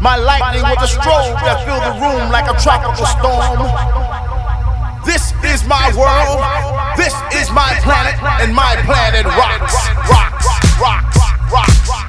My lightning was a strobe that filled the room like a tropical storm. This is my world. This is my planet, and my planet rocks, rocks, rocks, rocks, rocks,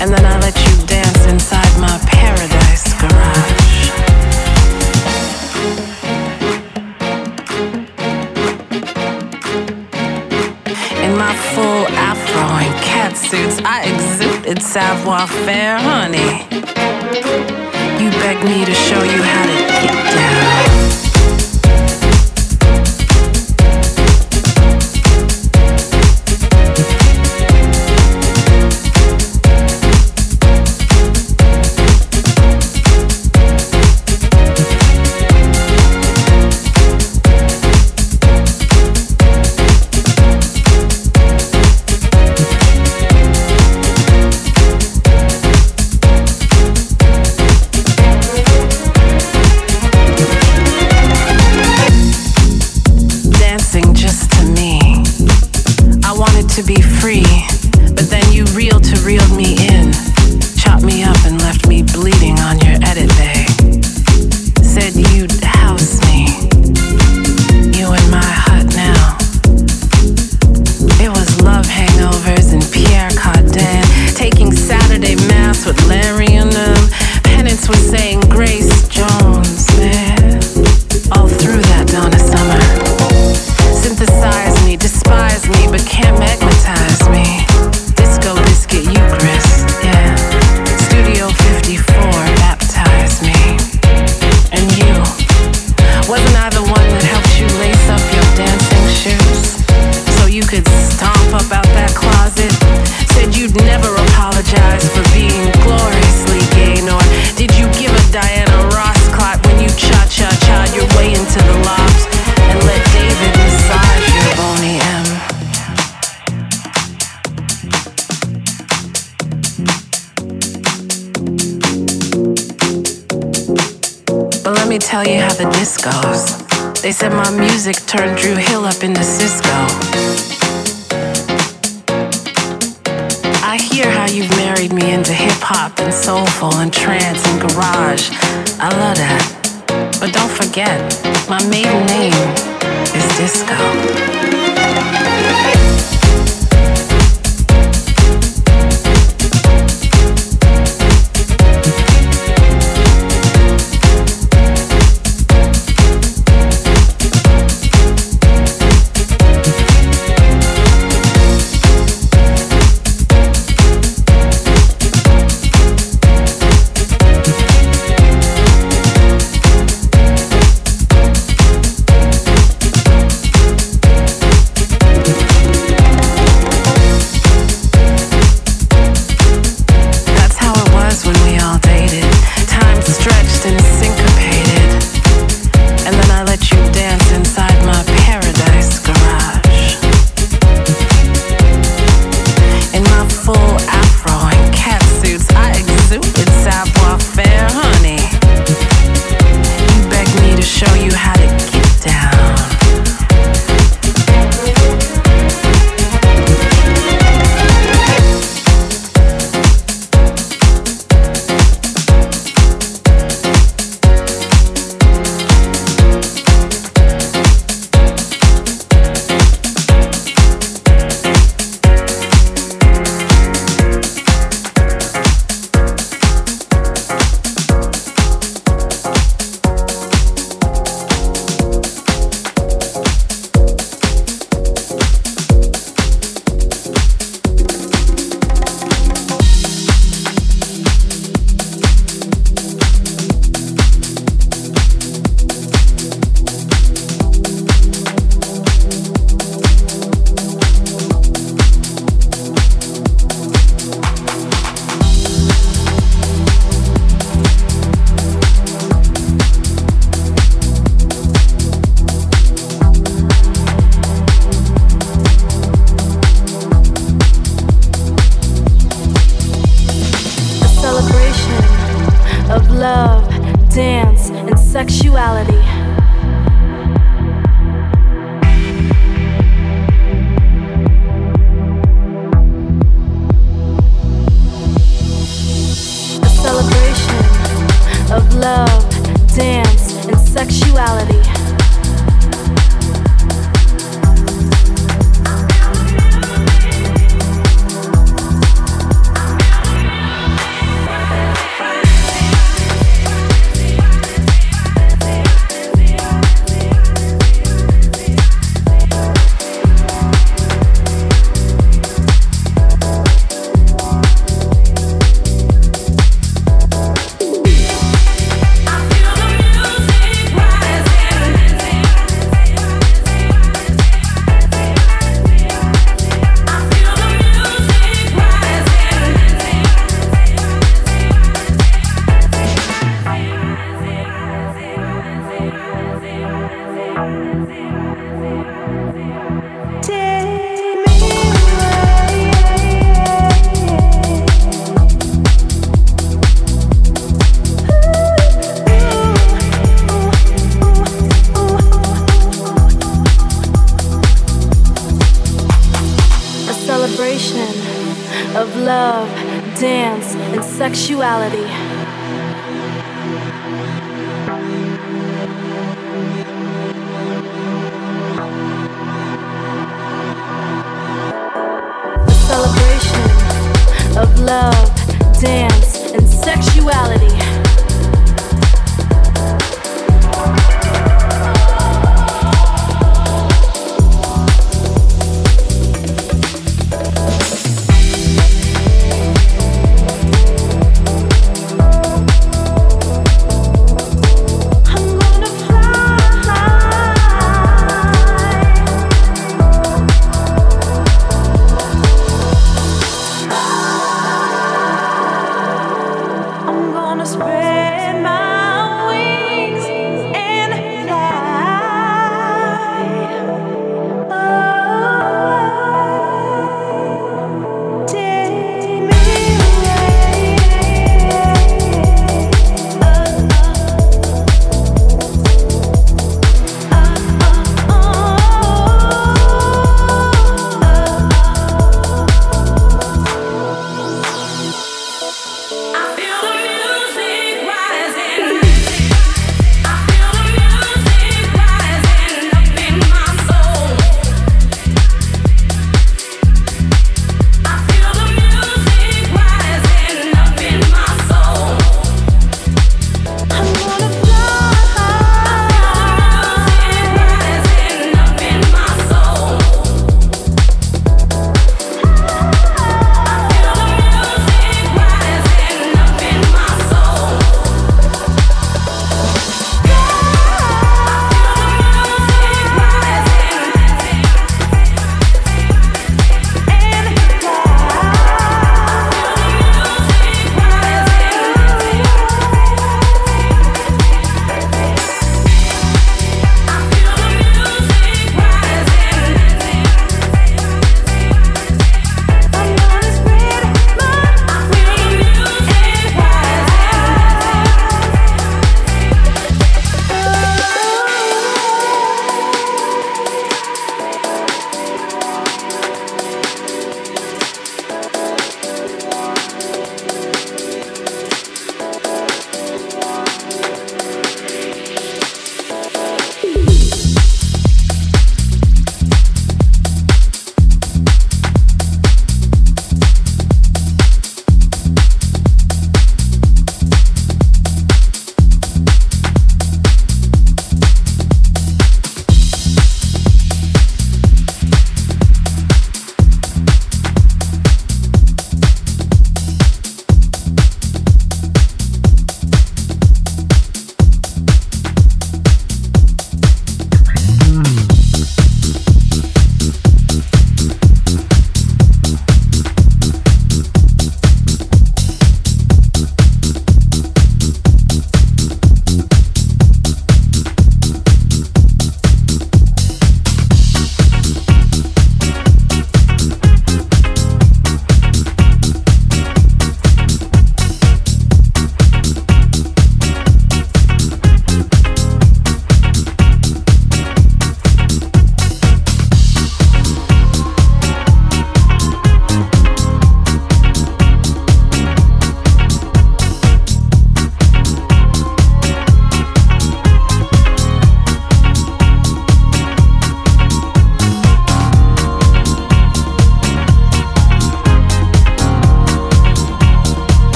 and then I let you dance inside my paradise garage. In my full afro and cat suits, I exuded savoir faire, honey. You begged me to show you how to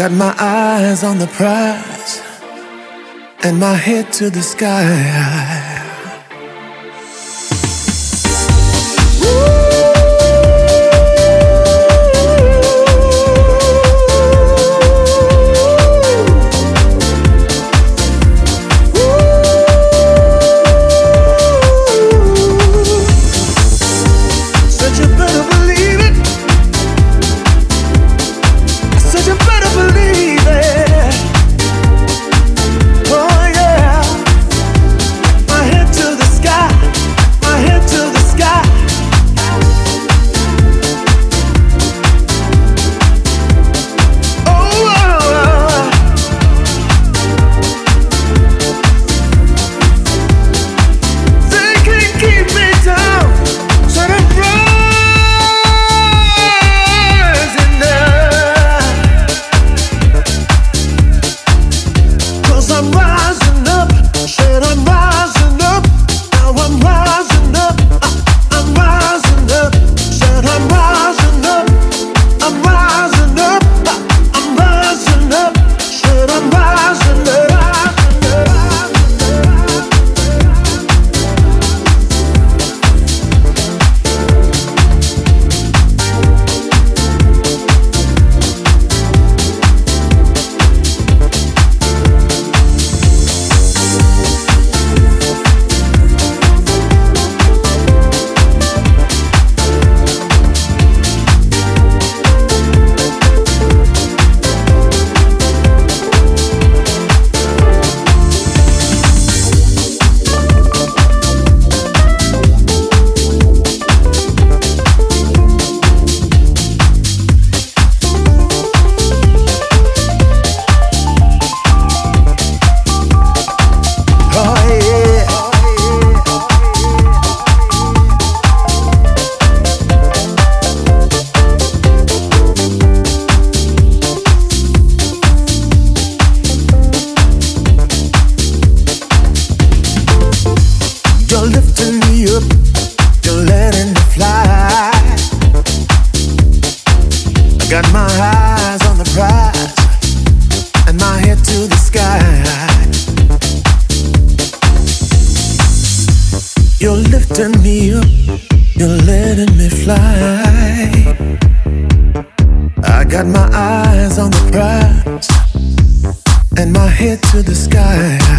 Got my eyes on the prize and my head to the sky. lifting me up, you're letting me fly. I got my eyes on the prize and my head to the sky.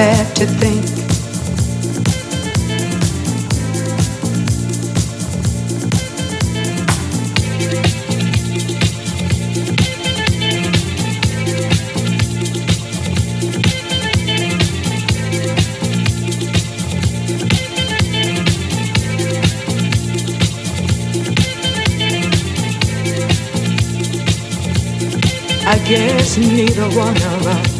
sad to think. I guess neither one of us